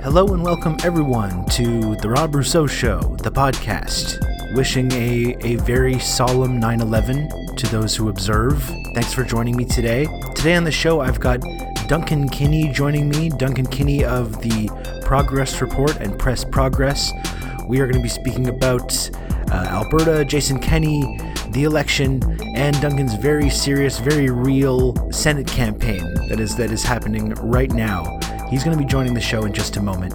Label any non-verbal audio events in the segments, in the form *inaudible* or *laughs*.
Hello and welcome everyone to the Rob Rousseau Show, the podcast. Wishing a, a very solemn 9 11 to those who observe. Thanks for joining me today. Today on the show, I've got Duncan Kinney joining me, Duncan Kinney of the Progress Report and Press Progress. We are going to be speaking about uh, Alberta, Jason Kenney, the election, and Duncan's very serious, very real Senate campaign that is that is happening right now. He's going to be joining the show in just a moment.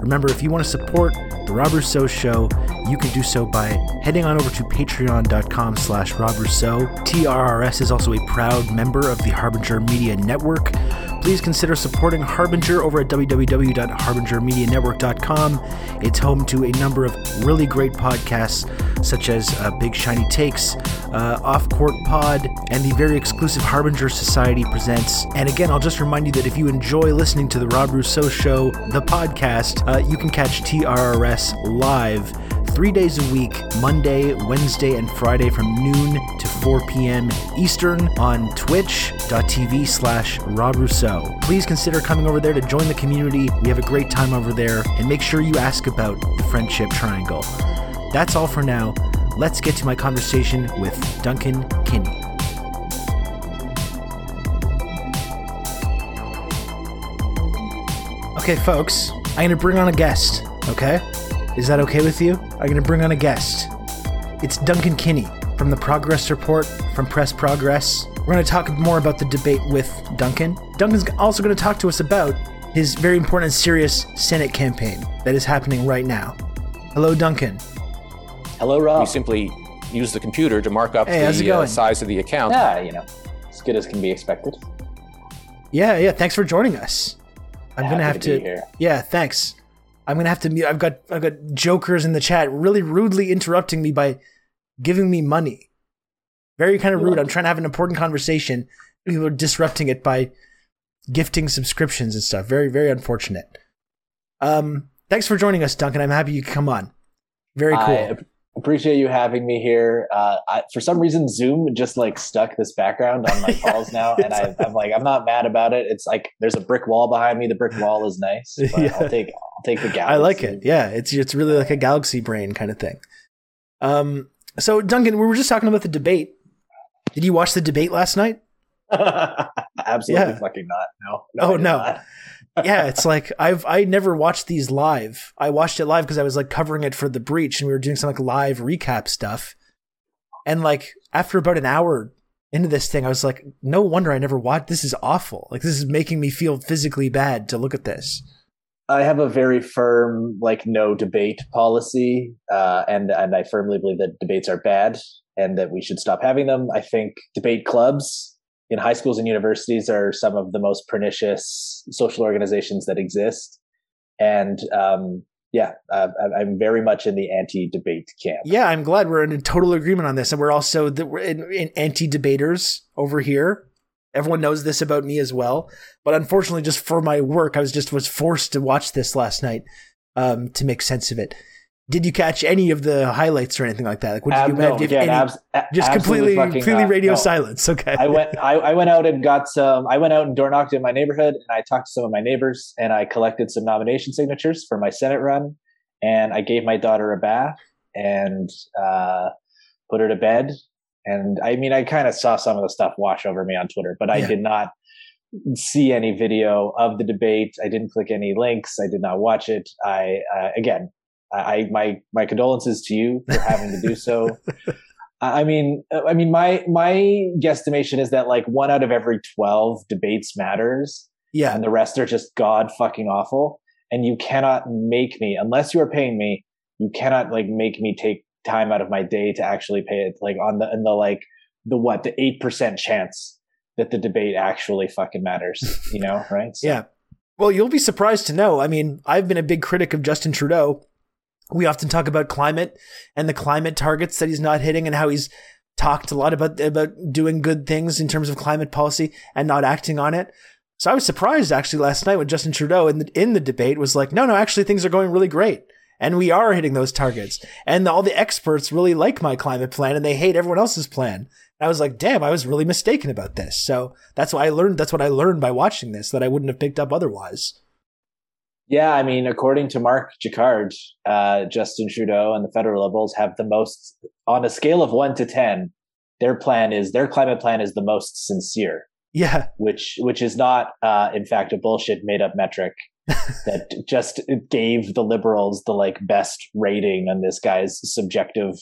Remember, if you want to support the Rob Rousseau Show, you can do so by heading on over to patreon.com slash Rob Rousseau. TRRS is also a proud member of the Harbinger Media Network. Please consider supporting Harbinger over at www.harbingermedianetwork.com. It's home to a number of really great podcasts, such as uh, Big Shiny Takes, uh, Off Court Pod, and the very exclusive Harbinger Society presents. And again, I'll just remind you that if you enjoy listening to the Rob Rousseau Show, the podcast, uh, you can catch TRRS live three days a week Monday, Wednesday, and Friday from noon to 4 p.m. Eastern on twitch.tv slash Rob Rousseau. Please consider coming over there to join the community. We have a great time over there, and make sure you ask about the Friendship Triangle. That's all for now. Let's get to my conversation with Duncan Kinney. Okay, folks, I'm going to bring on a guest, okay? Is that okay with you? I'm going to bring on a guest. It's Duncan Kinney from the Progress Report from Press Progress. We're going to talk more about the debate with Duncan. Duncan's also going to talk to us about his very important and serious Senate campaign that is happening right now. Hello, Duncan. Hello, Rob. We simply use the computer to mark up Hey, the uh, size of the account. Yeah, you know, as good as can be expected. Yeah, yeah. Thanks for joining us. I'm gonna have to to. be here. Yeah, thanks. I'm gonna have to mute. I've got I've got jokers in the chat really rudely interrupting me by giving me money. Very kind of rude. I'm trying to have an important conversation. People are disrupting it by gifting subscriptions and stuff. Very very unfortunate. Um, thanks for joining us, Duncan. I'm happy you could come on. Very cool. I appreciate you having me here. Uh, I, for some reason, Zoom just like stuck this background on my Yeah, *laughs* calls now, and I, I'm like, I'm not mad about it. It's like there's a brick wall behind me. The brick wall is nice. But *laughs* Yeah. I'll take I'll take the galaxy. *laughs* I like it. Yeah, it's it's really like a galaxy brain kind of thing. Um, so Duncan, we were just talking about the debate. Did you watch the debate last night? Absolutely Yeah. fucking not. No. Oh, no. not. Yeah, it's like I've I never watched these live. I watched it live because I was like covering it for the breach and we were doing some like live recap stuff. And like after about an hour into this thing, I was like, no wonder I never watched. This is awful. Like this is making me feel physically bad to look at this. I have a very firm like no debate policy, uh, and and I firmly believe that debates are bad and that we should stop having them. I think debate clubs in high schools and universities are some of the most pernicious social organizations that exist, and um, yeah, uh, I'm very much in the anti-debate camp. Yeah, I'm glad we're in total agreement on this, and we're also the, we're in, in anti-debaters over here. Everyone knows this about me as well, but unfortunately, just for my work, I was just was forced to watch this last night um, to make sense of it. Did you catch any of the highlights or anything like that? Like, what did you Ab- no, have? Again, any- abs- just completely, completely radio No. silence. Okay. I went I, I went out and got some I went out and door knocked in my neighborhood and I talked to some of my neighbors and I collected some nomination signatures for my Senate run and I gave my daughter a bath and uh, put her to bed and I mean I kind of saw some of the stuff wash over me on Twitter but I Yeah. did not see any video of the debate I didn't click any links I did not watch it I uh, again I I- my my condolences to you for having to do so *laughs* I mean, I mean, my my guesstimation is that like one out of every twelve debates matters, yeah. and the rest are just god fucking awful. And you cannot make me, unless you are paying me, you cannot like make me take time out of my day to actually pay it. Like on the and the like the what the eight percent chance that the debate actually fucking matters. You know, right? So- *laughs* Yeah. Well, you'll be surprised to know. I mean, I've been a big critic of Justin Trudeau. We often talk about climate and the climate targets that he's not hitting and how he's talked a lot about about doing good things in terms of climate policy and not acting on it. So I was surprised actually last night when Justin Trudeau in the in the debate was like, "No, no, actually things are going really great." And we are hitting those targets. And all the experts really like my climate plan and they hate everyone else's plan. I was like, damn, I was really mistaken about this. So that's why I learned that's what I learned by watching this that I wouldn't have picked up otherwise. Yeah, I mean, according to Mark Jaccard, uh, Justin Trudeau and the federal Liberals have the most, on a scale of one to ten, their plan is their climate plan is the most sincere. Yeah, which which is not, uh, in fact, a bullshit made up metric *laughs* that just gave the Liberals the like best rating on this guy's subjective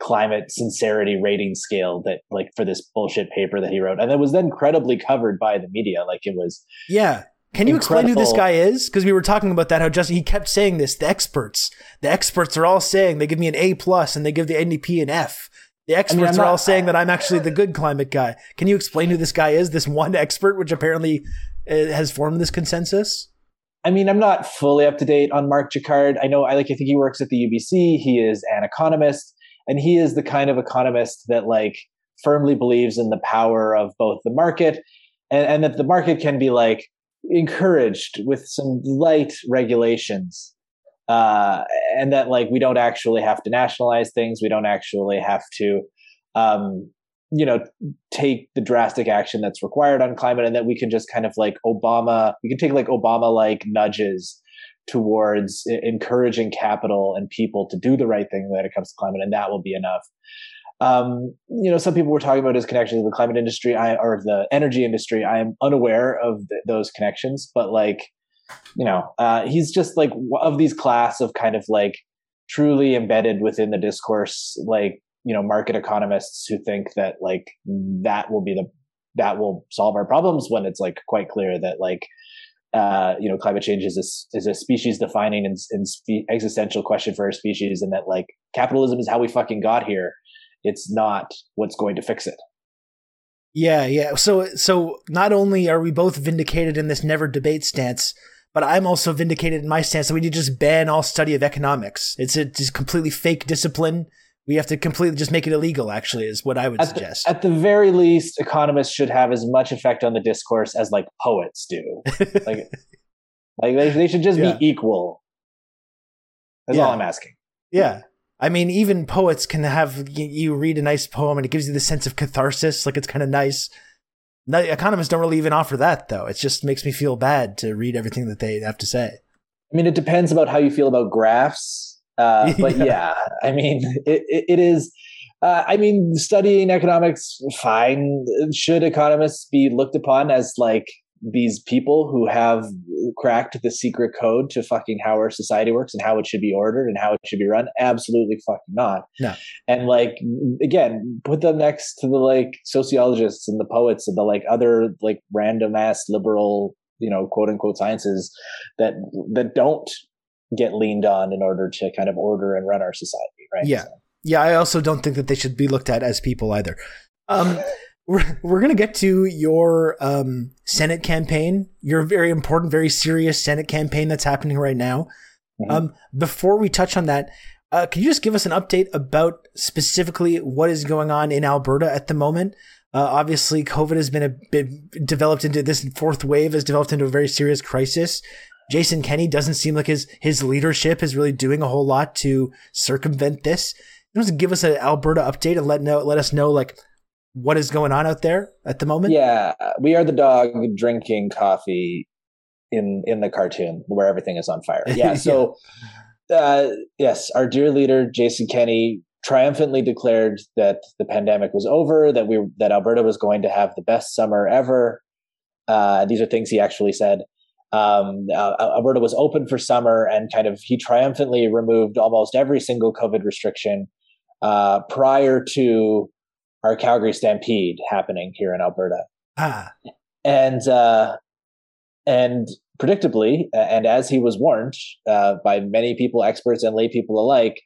climate sincerity rating scale that like for this bullshit paper that he wrote. And it was then credibly covered by the media like it was yeah can you explain who this guy is? Because we were talking about that. How Justin he kept saying this. The experts, the experts are all saying they give me an A plus and they give the NDP an F. The experts I mean, are not, all saying that I'm actually the good climate guy. Can you explain who this guy is? This one expert, which apparently uh, has formed this consensus. I mean, I'm not fully up to date on Mark Jaccard. I know I like. I think he works at the UBC. He is an economist, and he is the kind of economist that like firmly believes in the power of both the market and, and that the market can be like encouraged with some light regulations uh, and that like we don't actually have to nationalize things. We don't actually have to um, you know take the drastic action that's required on climate and that we can just kind of like obama we can take like obama like nudges towards encouraging capital and people to do the right thing when it comes to climate and that will be enough um, you know, some people were talking about his connection to the climate industry I, or the energy industry. I am unaware of th- those connections, but like, you know, uh, he's just like of these class of kind of like truly embedded within the discourse, like, you know, market economists who think that like that will be the, that will solve our problems when it's like quite clear that like, uh, you know, climate change is a, is a species defining and, and spe- existential question for our species, and that like capitalism is how we fucking got here, it's not what's going to fix it. Yeah, yeah. So so not only are we both vindicated in this never debate stance, but I'm also vindicated in my stance that we need to just ban all study of economics. It's a just completely fake discipline. We have to completely just make it illegal, actually, is what I would at suggest. The, at the very least, economists should have as much effect on the discourse as like poets do. *laughs* like, like they, they should just yeah. be equal. That's yeah. all I'm asking. Yeah. I mean, even poets can have you read a nice poem and it gives you the sense of catharsis, like it's kind of nice. economists don't really even offer that, though. It just makes me feel bad to read everything that they have to say. I mean, it depends about how you feel about graphs, uh, *laughs* but yeah. yeah. I mean, it, it, it is. Uh, I mean, studying economics, fine. Should economists be looked upon as like these people who have cracked the secret code to fucking how our society works and how it should be ordered and how it should be run? Absolutely fucking not. No. And like again, put them next to the like sociologists and the poets and the like other like random ass liberal, you know, quote unquote sciences that that don't get leaned on in order to kind of order and run our society, right? Yeah. So. Yeah, I also don't think that they should be looked at as people either. Um we're, we're going to get to your um, Senate campaign, your very important, very serious Senate campaign that's happening right now. Mm-hmm. Um, before we touch on that, uh, can you just give us an update about specifically what is going on in Alberta at the moment? Uh, obviously, COVID has been a bit developed into this fourth wave has developed into a very serious crisis. Jason Kenney doesn't seem like his his leadership is really doing a whole lot to circumvent this. Just give us an Alberta update and let know let us know like what is going on out there at the moment? Yeah, we are the dog drinking coffee in in the cartoon where everything is on fire. *laughs* Yeah, so yeah. Uh, yes, our dear leader Jason Kenney triumphantly declared that the pandemic was over, that we that Alberta was going to have the best summer ever. Uh, these are things he actually said. Um, uh, Alberta was open for summer, and kind of he triumphantly removed almost every single COVID restriction uh, prior to our Calgary Stampede happening here in Alberta. Ah. And uh, and predictably, and as he was warned uh, by many people, experts and lay people alike,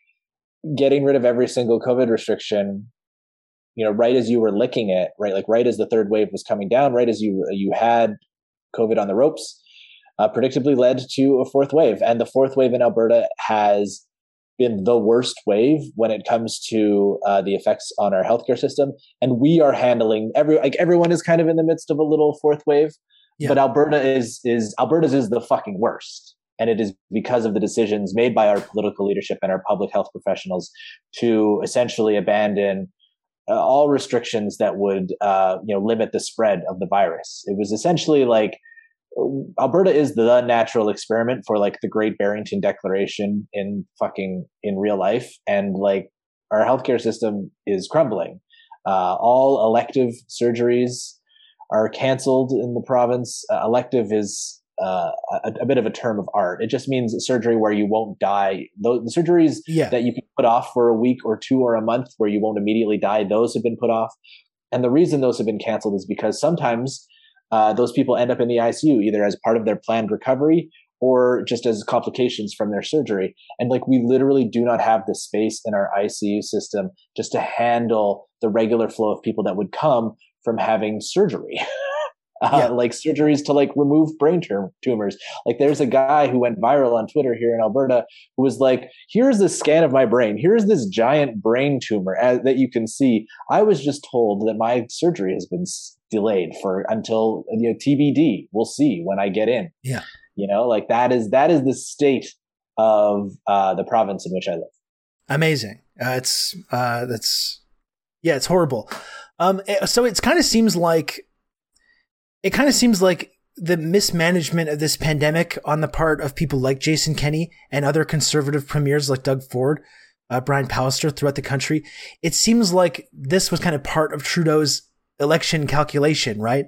getting rid of every single COVID restriction, you know, right as you were licking it, right, like right as the third wave was coming down, right as you you had COVID on the ropes, uh, predictably led to a fourth wave, and the fourth wave in Alberta has been the worst wave when it comes to uh, the effects on our healthcare system, and we are handling every like everyone is kind of in the midst of a little fourth wave, yeah. but Alberta is is Alberta's is the fucking worst, and it is because of the decisions made by our political leadership and our public health professionals to essentially abandon uh, all restrictions that would uh, you know limit the spread of the virus. It was essentially like Alberta is the natural experiment for like the Great Barrington Declaration in fucking in real life, and like our healthcare system is crumbling. Uh, all elective surgeries are canceled in the province. Uh, elective is uh, a, a, bit of a term of art. It just means surgery where you won't die. the surgeries yeah. that you can put off for a week or two or a month where you won't immediately die, those have been put off. And the reason those have been canceled is because sometimes uh, those people end up in the ICU either as part of their planned recovery or just as complications from their surgery. And like we literally do not have the space in our ICU system just to handle the regular flow of people that would come from having surgery. *laughs* uh, yeah. like surgeries to like remove brain tum- tumors. Like there's a guy who went viral on Twitter here in Alberta who was like, "Here's the scan of my brain. Here's this giant brain tumor as, that you can see. I was just told that my surgery has been delayed for until you know TBD. We'll see when I get in." Yeah, you know, like that is that is the state of uh, the province in which I live. Amazing. Uh, it's uh, that's yeah, it's horrible. Um, eh, so it kind of seems like it kind of seems like the mismanagement of this pandemic on the part of people like Jason Kenney and other conservative premiers like Doug Ford, uh, Brian Pallister throughout the country. It seems like this was kind of part of Trudeau's election calculation, right?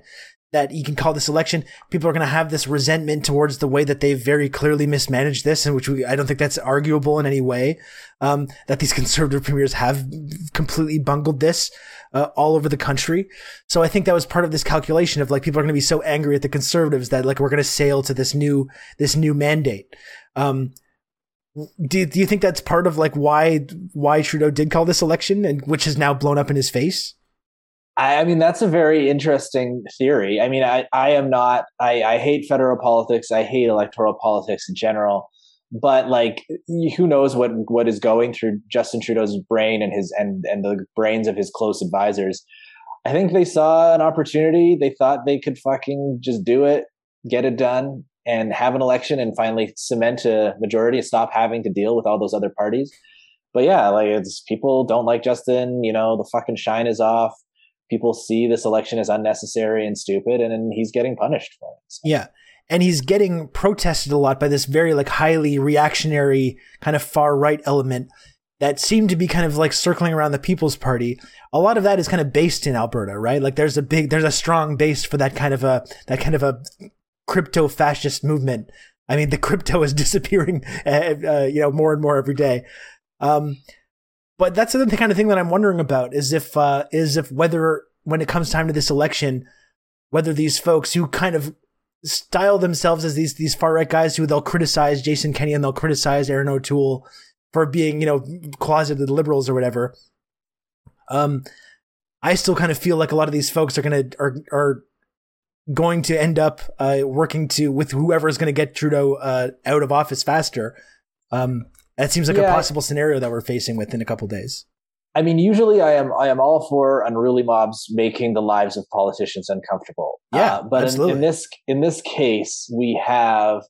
that you can call this election. People are going to have this resentment towards the way that they very clearly mismanaged this, and which we, I don't think that's arguable in any way. Um, that these *laughs* conservative premiers have completely bungled this uh, all over the country. So I think that was part of this calculation of like people are going to be so angry at the conservatives that like we're going to sail to this new this new mandate. Um, do do you think that's part of like why why Trudeau did call this election and which has now blown up in his face? I, mean, that's a very interesting theory. I mean, I, I am not, I, I hate federal politics. I hate electoral politics in general. But like, who knows what what is going through Justin Trudeau's brain and his and and the brains of his close advisors. I think they saw an opportunity. They thought they could fucking just do it, get it done, and have an election and finally cement a majority and stop having to deal with all those other parties. But yeah, like it's people don't like Justin. You know, the fucking shine is off people see this election as unnecessary and stupid, and, and he's getting punished for it. So. Yeah. And he's getting protested a lot by this very like highly reactionary kind of far right element that seemed to be kind of like circling around the People's Party. A lot of that is kind of based in Alberta, right? Like there's a big, there's a strong base for that kind of a, that kind of a crypto fascist movement. I mean, the *laughs* crypto is disappearing, uh, *laughs* uh, you know, more and more every day. Um, but that's the kind of thing that I'm wondering about is if uh, is if whether when it comes time to this election, whether these folks who kind of style themselves as these these far right guys who they'll criticize Jason Kenney and they'll criticize Erin O'Toole for being you know closeted liberals or whatever. Um, I still kind of feel like a lot of these folks are gonna are are going to end up uh, working to with whoever is going to get Trudeau uh, out of office faster. Um, that seems like yeah. a possible scenario that we're facing within a couple days. I mean, usually I am I am all for unruly mobs making the lives of politicians uncomfortable. Yeah, uh, but in, in, this in this case, we have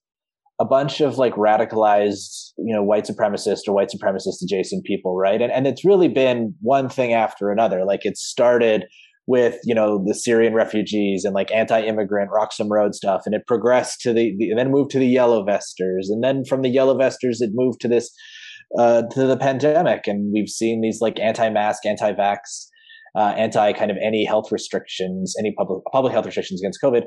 a bunch of like radicalized, you know, white supremacist or white supremacist adjacent people, right? And and it's really been one thing after another. Like it started with you know the Syrian refugees and like anti-immigrant Roxham Road stuff, and it progressed to the, the then moved to the yellow vesters, and then from the yellow vesters it moved to this uh, to the pandemic, and we've seen these like anti-mask, anti-vax, uh, anti kind of any health restrictions, any public public health restrictions against COVID.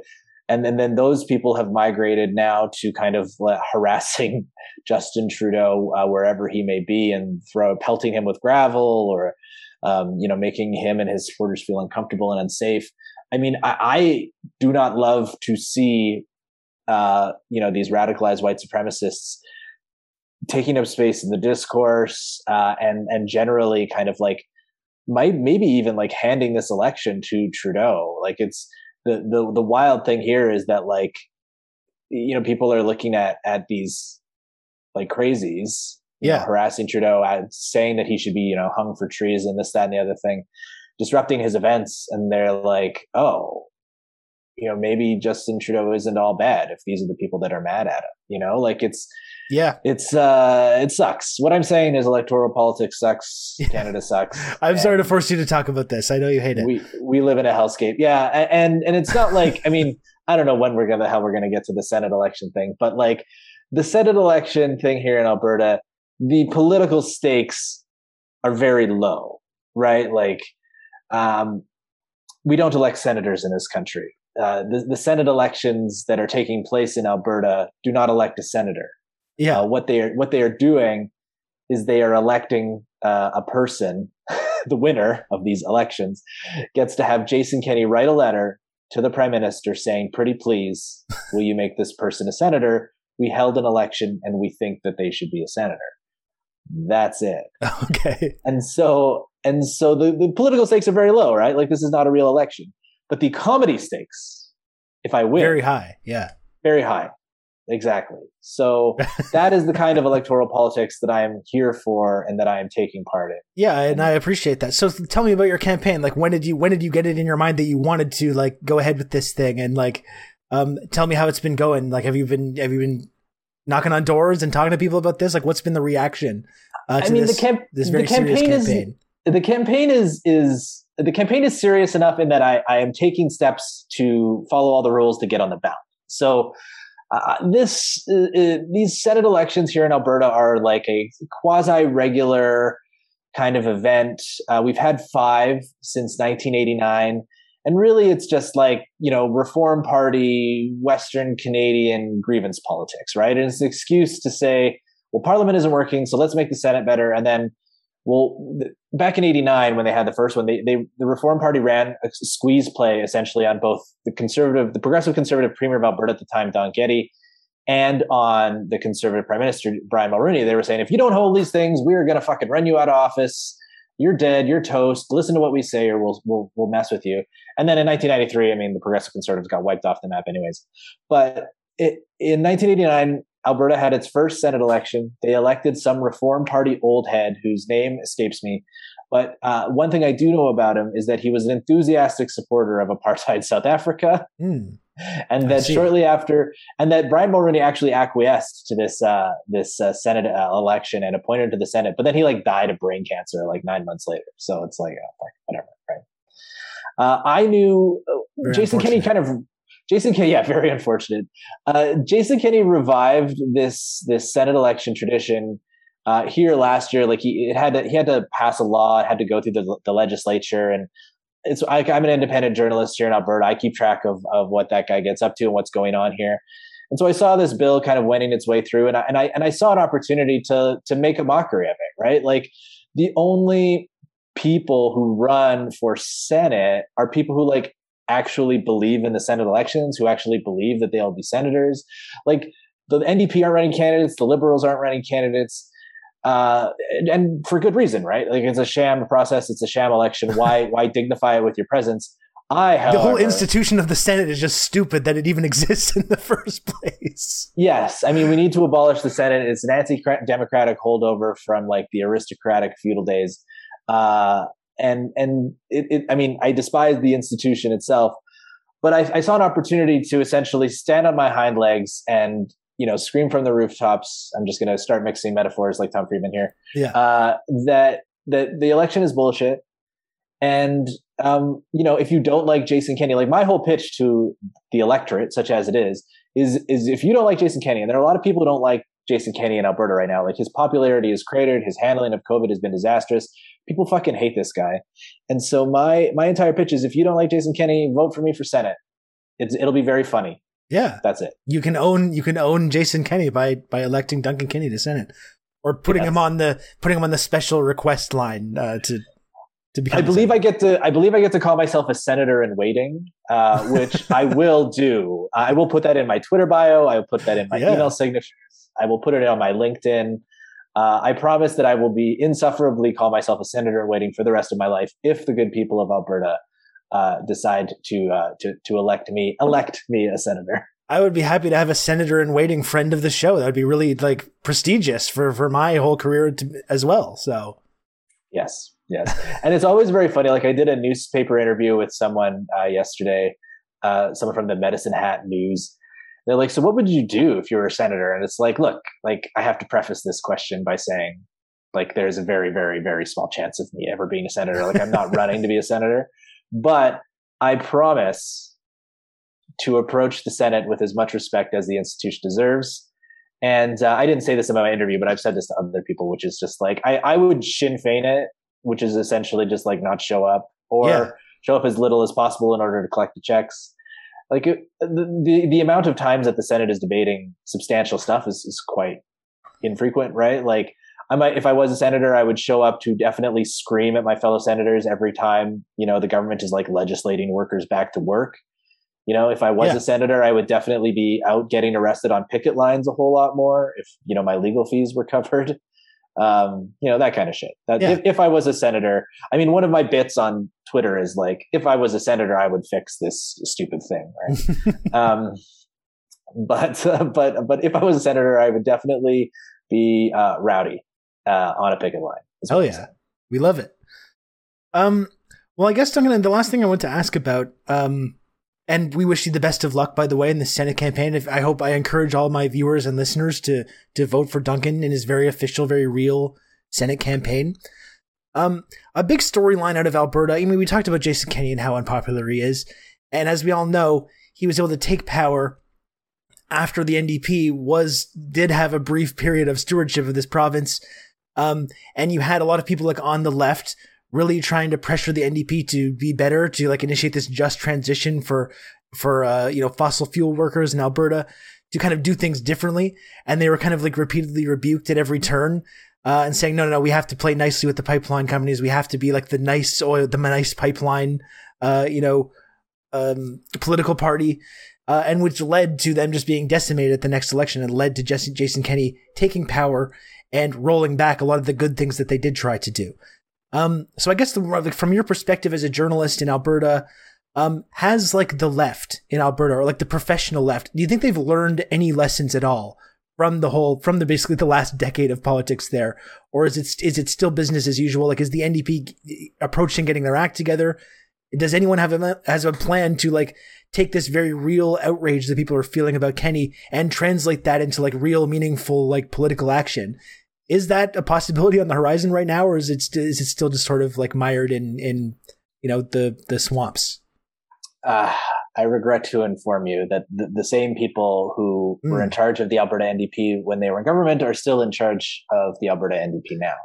And then, then those people have migrated now to kind of harassing *laughs* Justin Trudeau uh, wherever he may be and throw pelting him with gravel or um, you know, making him and his supporters feel uncomfortable and unsafe. I mean, I, I do not love to see, uh, you know, these radicalized white supremacists taking up space in the discourse uh, and and generally kind of like might maybe even like handing this election to Trudeau. Like it's the the the wild thing here is that like you know people are looking at at these like crazies yeah. Know, harassing Trudeau, uh, saying that he should be, you know, hung for treason, this, that, and the other thing, disrupting his events. And they're like, oh, you know, maybe Justin Trudeau isn't all bad if these are the people that are mad at him. You know, like it's, yeah, it's uh, it sucks. What I'm saying is electoral politics sucks. Canada sucks. *laughs* I'm sorry to force you to talk about this. I know you hate it. We we live in a hellscape. Yeah, and and it's not like I mean *laughs* I don't know when we're gonna how we're gonna get to the Senate election thing, but like the Senate election thing here in Alberta, the political stakes are very low, right? Like, um, we don't elect senators in this country. Uh, the, the Senate elections that are taking place in Alberta do not elect a senator. Yeah, uh, what they are what they are doing is they are electing uh, a person. *laughs* the winner of these elections gets to have Jason Kenney write a letter to the prime minister saying, "Pretty please, will you make this person a senator?" We held an election, and we think that they should be a senator. That's it. *laughs* Okay. And so, and so the, the political stakes are very low, right? Like this is not a real election, but the comedy stakes, if I win, very high. Yeah, very high. Exactly. So *laughs* that is the kind of electoral politics that I am here for and that I am taking part in. Yeah, and I appreciate that. So tell me about your campaign. Like when did you when did you get it in your mind that you wanted to like go ahead with this thing and like um tell me how it's been going. Like have you been have you been knocking on doors and talking to people about this? Like what's been the reaction uh, I mean, this, the, camp- this very the campaign serious campaign? Is, the campaign is is the campaign is serious enough in that I, I am taking steps to follow all the rules to get on the ballot. So uh, this uh, uh, these Senate elections here in Alberta are like a quasi regular kind of event. Uh, we've had five since 1989. And really, it's just like, you know, Reform Party, Western Canadian grievance politics, right? And it's an excuse to say, well, Parliament isn't working, so let's make the Senate better. And then well, back in '89 when they had the first one, they, they the Reform Party ran a squeeze play essentially on both the conservative, the progressive conservative premier of Alberta at the time, Don Getty, and on the conservative prime minister Brian Mulroney. They were saying, if you don't hold these things, we are going to fucking run you out of office. You're dead. You're toast. Listen to what we say, or we'll we'll we'll mess with you. And then in 1993, I mean, the progressive conservatives got wiped off the map, anyways. But it, in 1989, Alberta had its first Senate election. They elected some Reform Party old head whose name escapes me. But uh, one thing I do know about him is that he was an enthusiastic supporter of apartheid South Africa. Mm. And that shortly after, and that Brian Mulroney actually acquiesced to this uh, this uh, Senate uh, election and appointed to the Senate, but then he like died of brain cancer like nine months later. So it's like oh, whatever, right? Uh, I knew uh, Jason Kenney kind of Jason Kenney, *laughs* yeah, very unfortunate. Uh, Jason Kenney revived this this Senate election tradition uh, here last year. Like he it had to he had to pass a law, it had to go through the, the legislature, and it's I, am an independent journalist here in Alberta. I keep track of of what that guy gets up to and what's going on here. And so I saw this bill kind of wending its way through, and I and I and I saw an opportunity to to make a mockery of it. Right, like the only people who run for Senate are people who like actually believe in the Senate elections, who actually believe that they'll be senators. Like the NDP aren't running candidates, the Liberals aren't running candidates. Uh, and, for good reason, right? Like it's a sham process, it's a sham election. *laughs* Why why dignify it with your presence? I, however, the whole institution of the Senate is just stupid that it even *laughs* exists in the first place. Yes, I mean we need to abolish the Senate. It's an anti-democratic holdover from like the aristocratic feudal days. Uh, and and it, it, I mean, I despise the institution itself, but I, I, saw an opportunity to essentially stand on my hind legs and you know scream from the rooftops. I'm just going to start mixing metaphors like Tom Friedman here. Yeah, uh, that that the election is bullshit, and um, you know if you don't like Jason Kenney, like my whole pitch to the electorate, such as it is, is is if you don't like Jason Kenney, and there are a lot of people who don't like Jason Kenney in Alberta right now. Like his popularity is cratered. His handling of COVID has been disastrous people fucking hate this guy. And so my my entire pitch is if you don't like Jason Kenney, vote for me for Senate. It's it'll be very funny. Yeah. That's it. You can own you can own Jason Kenney by by electing Duncan Kinney to Senate. Or putting yes. him on the putting him on the special request line uh, to to become I believe I get to I believe I get to call myself a senator in waiting, uh, which I *laughs* will do. I will put that in my Twitter bio. I will put that in my yeah. email signatures. I will put it on my LinkedIn. Uh, I promise that I will be insufferably call myself a senator waiting for the rest of my life if the good people of Alberta uh, decide to uh, to to elect me elect me a senator. I would be happy to have a senator in waiting friend of the show. That would be really like prestigious for for my whole career to, as well. So, yes, yes, and it's always very funny. Like I did a newspaper interview with someone uh, yesterday, uh, someone from the Medicine Hat News, they're like, so what would you do if you were a senator? And it's like, look, like I have to preface this question by saying, like, there's a very, very, very small chance of me ever being a senator. Like, I'm not running to be a senator, but I promise to approach the Senate with as much respect as the institution deserves. And uh, I didn't say this in my interview, but I've said this to other people, which is just like I, I would Sinn Fein it, which is essentially just like not show up or yeah. show up as little as possible in order to collect the checks. Like it, the, the the amount of times that the Senate is debating substantial stuff is is quite infrequent, right? Like I might, if I was a senator, I would show up to definitely scream at my fellow senators every time, you know, the government is like legislating workers back to work. You know, if I was yeah. a senator, I would definitely be out getting arrested on picket lines a whole lot more if, you know, my legal fees were covered. *laughs* Um, you know, that kind of shit. That yeah. if, if I was a senator, I mean, one of my bits on Twitter is like, if I was a senator, I would fix this stupid thing, right? *laughs* um, but, uh, *laughs* but, but if I was a senator, I would definitely be uh, rowdy uh, on a picket line. Oh yeah, we love it. Um, well, I guess Duncan, the last thing I want to ask about, um, and we wish you the best of luck, by the way, in the Senate campaign. If, I hope I encourage all my viewers and listeners to to vote for Duncan in his very official, very real Senate campaign. Um, a big storyline out of Alberta. I mean, we talked about Jason Kenney and how unpopular he is, and as we all know, he was able to take power after the NDP was did have a brief period of stewardship of this province um, and you had a lot of people like on the left really trying to pressure the NDP to be better, to like initiate this just transition for for uh, you know fossil fuel workers in Alberta to kind of do things differently. And they were kind of like repeatedly rebuked at every turn. Uh, and saying, no, no, no, we have to play nicely with the pipeline companies. We have to be like the nice oil, the nice pipeline, uh, you know, um, political party. Uh, and which led to them just being decimated at the next election and led to Jason Kenney taking power and rolling back a lot of the good things that they did try to do. Um, so I guess the, from your perspective as a journalist in Alberta, um, has like the left in Alberta or like the professional left, do you think they've learned any lessons at all from the whole, from the basically the last decade of politics there? Or is it, is it still business as usual? Like, is the NDP approaching getting their act together? Does anyone have a, has a plan to like take this very real outrage that people are feeling about Kenney and translate that into like real, meaningful, like political action? Is that a possibility on the horizon right now, or is it st- is it still just sort of like mired in in you know the the swamps? Uh, I regret to inform you that the, the same people who mm. were in hmm. charge of the Alberta NDP when they were in government are still in charge of the Alberta NDP now,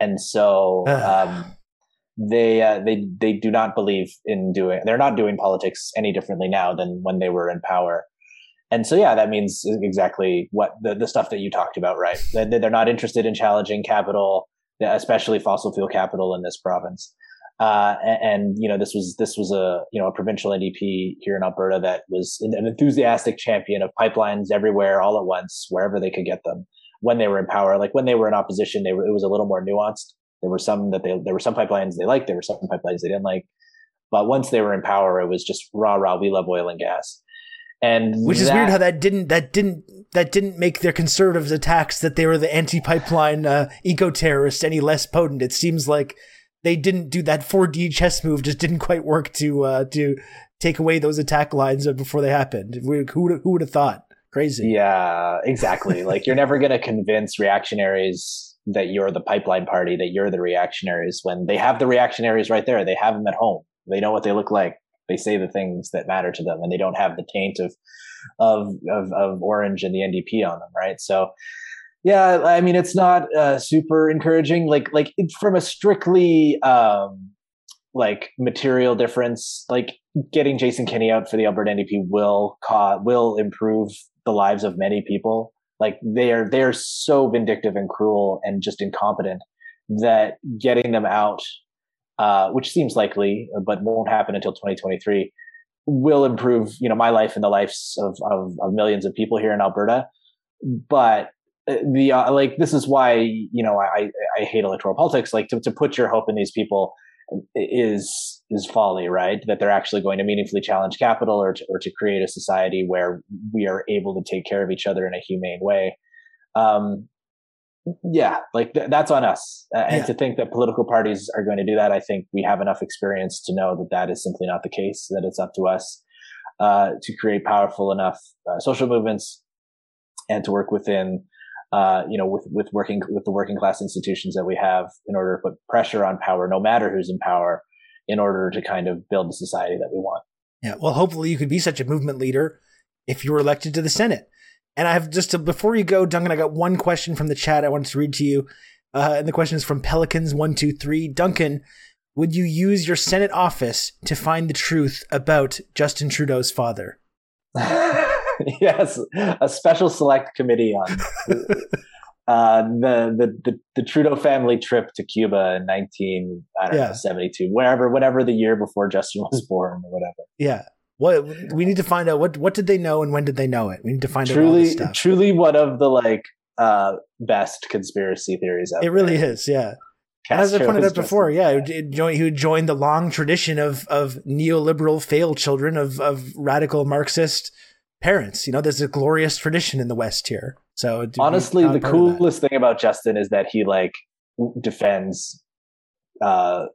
and so um, they uh, they they do not believe in doing. They're not doing politics any differently now than when they were in power and so yeah that means exactly what the, the stuff that you talked about right? They're not interested in challenging capital especially fossil fuel capital in this province. Uh, and, and, you know this was this was a you know a provincial NDP here in Alberta that was an enthusiastic champion of pipelines everywhere all at once wherever they could get them. When they were in power like when they were in opposition they were it was a little more nuanced. There were some that they there were some pipelines they liked there were some pipelines they didn't like. But once they were in power it was just rah rah we love oil and gas and which is weird how that didn't that didn't that didn't make their conservatives attacks that they were the anti-pipeline uh, eco-terrorists any less potent. It seems like they didn't do that 4D chess move just didn't quite work to uh, to take away those attack lines before they happened. Who who would have thought? Crazy. Yeah, exactly. *laughs* like you're never going to convince reactionaries that you're the pipeline party, that you're the reactionaries when they have the reactionaries right there. They have them at home. They know what they look like they say the things that matter to them and they don't have the taint of of of, of orange and the ndp on them right? So yeah i mean it's not uh, super encouraging. Like like from a strictly um like material difference like getting jason kenney out for the alberta ndp will cause will improve the lives of many people. Like they are they are so vindictive and cruel and just incompetent that getting them out uh, which seems likely, but won't happen until 2023, will improve, you know, my life and the lives of, of, of millions of people here in Alberta. But uh, the uh, like, this is why you know I I hate electoral politics. Like to to put your hope in these people is is folly, right? That they're actually going to meaningfully challenge capital or to, or to create a society where we are able to take care of each other in a humane way. Um, yeah like th- that's on us uh, and yeah. to think that political parties are going to do that i think we have enough experience to know that that is simply not the case that it's up to us uh, to create powerful enough uh, social movements and to work within uh, you know with with working with the working class institutions that we have in order to put pressure on power no matter who's in power in order to kind of build the society that we want Yeah, well, hopefully you could be such a movement leader if you were elected to the Senate. And I have just to, before you go, Duncan, I got one question from the chat I wanted to read to you. Uh, and the question is from Pelicans123. Duncan, would you use your Senate office to find the truth about Justin Trudeau's father? *laughs* yes, a special select committee on *laughs* uh, the, the, the the Trudeau family trip to Cuba in nineteen I don't yeah. know seventy two, wherever whatever the year before Justin was born or whatever. Yeah, what we need to find out what what did they know and when did they know it? We need to find truly, out. Truly, truly one of the like uh, best conspiracy theories. It really there. is, yeah. Castro As I pointed out before, yeah, he joined the long tradition of of neoliberal failed children of of radical Marxist parents. You know, there's a glorious tradition in the West here. So honestly, the coolest thing about Justin is that he like defends uh,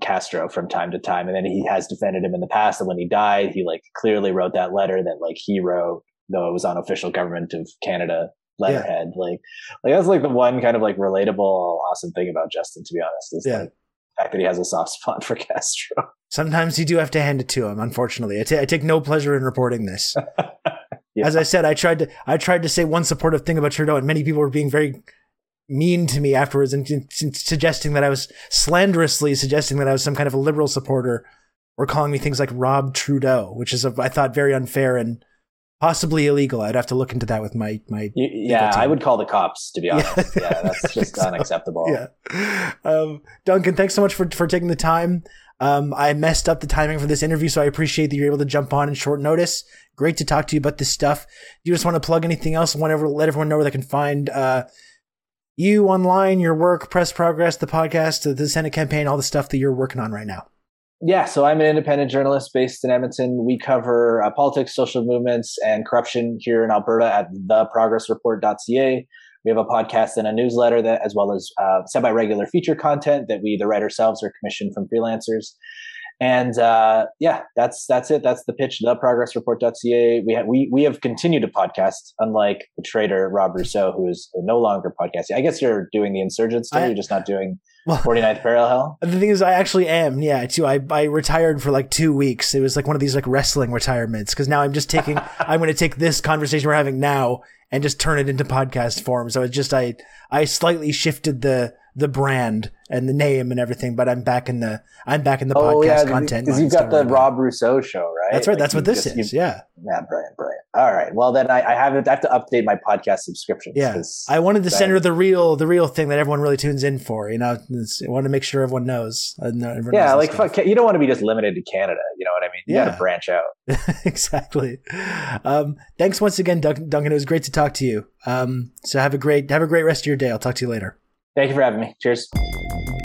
Castro from time to time, and then he has defended him in the past. And when he died, he like clearly wrote that letter that like he wrote, though it was on official government of Canada letterhead. Yeah. Like, like that's like the one kind of like relatable, awesome thing about Justin. To be honest, is yeah. like the fact that he has a soft spot for *laughs* Castro. Sometimes you do have to hand it to him. Unfortunately, I, t- I take no pleasure in reporting this. *laughs* yeah. As I said, I tried to I tried to say one supportive thing about Trudeau, and many people were being very mean to me afterwards and, and suggesting that I was slanderously suggesting that I was some kind of a liberal supporter or calling me things like Rob Trudeau, which is, a, I thought, very unfair and possibly illegal. I'd have to look into that with my my. yeah, I would call the cops to be honest. Yeah, yeah *laughs* that's just unacceptable. Yeah, um, Duncan, thanks so much for for taking the time. Um, I messed up the timing for this interview, so I appreciate that you're able to jump on in short notice. Great to talk to you about this stuff. Do you just want to plug anything else? Want to let everyone know where they can find uh, you online, your work, press progress, the podcast, the Senate campaign, all the stuff that you're working on right now? Yeah, so I'm an independent journalist based in Edmonton. We cover uh, politics, social movements, and corruption here in Alberta at theprogressreport.ca. We have a podcast and a newsletter that, as well as uh, semi-regular feature content that we either write ourselves or commission from freelancers. And uh, yeah, that's that's it. That's the pitch. Theprogressreport.ca. We have we we have continued to podcast, unlike the traitor Rob Rousseau, who is no longer podcasting. I guess you're doing the insurgent still. I, you're just not doing well, *laughs* 49th Parallel. The thing is, I actually am. Yeah, too. I I retired for like two weeks. It was like one of these like wrestling retirements because now I'm just taking. *laughs* I'm going to take this conversation we're having now and just turn it into podcast form. So it's just I I slightly shifted the the brand and the name and everything, but I'm back in the I'm back in the oh, podcast yeah, content. Because you've got the Rob Rousseau show, right? That's right. Like that's what this just, is. Yeah. Yeah, brilliant, brilliant. All right. Well, then I, I have I have to update my podcast subscription. Yeah. I wanted to send her the real the real thing that everyone really tunes in for. You know, I want to make sure everyone knows. Everyone yeah, knows like fuck, you don't want to be just limited to Canada. You know what I mean? You yeah. got to branch out. *laughs* exactly. Um, thanks once again, Duncan. It was great to talk to you. Um, so have a great have a great rest of your day. I'll talk to you later. Thank you for having me. Cheers.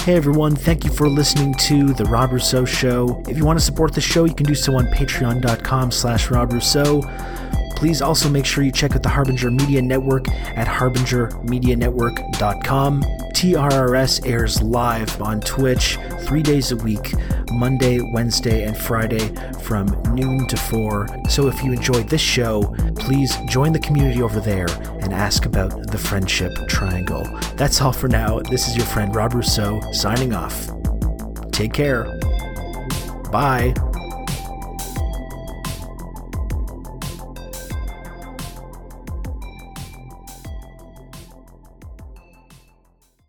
Hey everyone, thank you for listening to The Rob Rousseau Show. If you want to support the show, you can do so on patreon.com slash Rob Rousseau. Please also make sure you check out the Harbinger Media Network at harbingermedianetwork.com. TRRS airs live on Twitch three days a week, Monday, Wednesday, and Friday from noon to 4. So if you enjoyed this show, please join the community over there and ask about the Friendship Triangle. That's all for now. This is your friend Rob Rousseau signing off. Take care. Bye.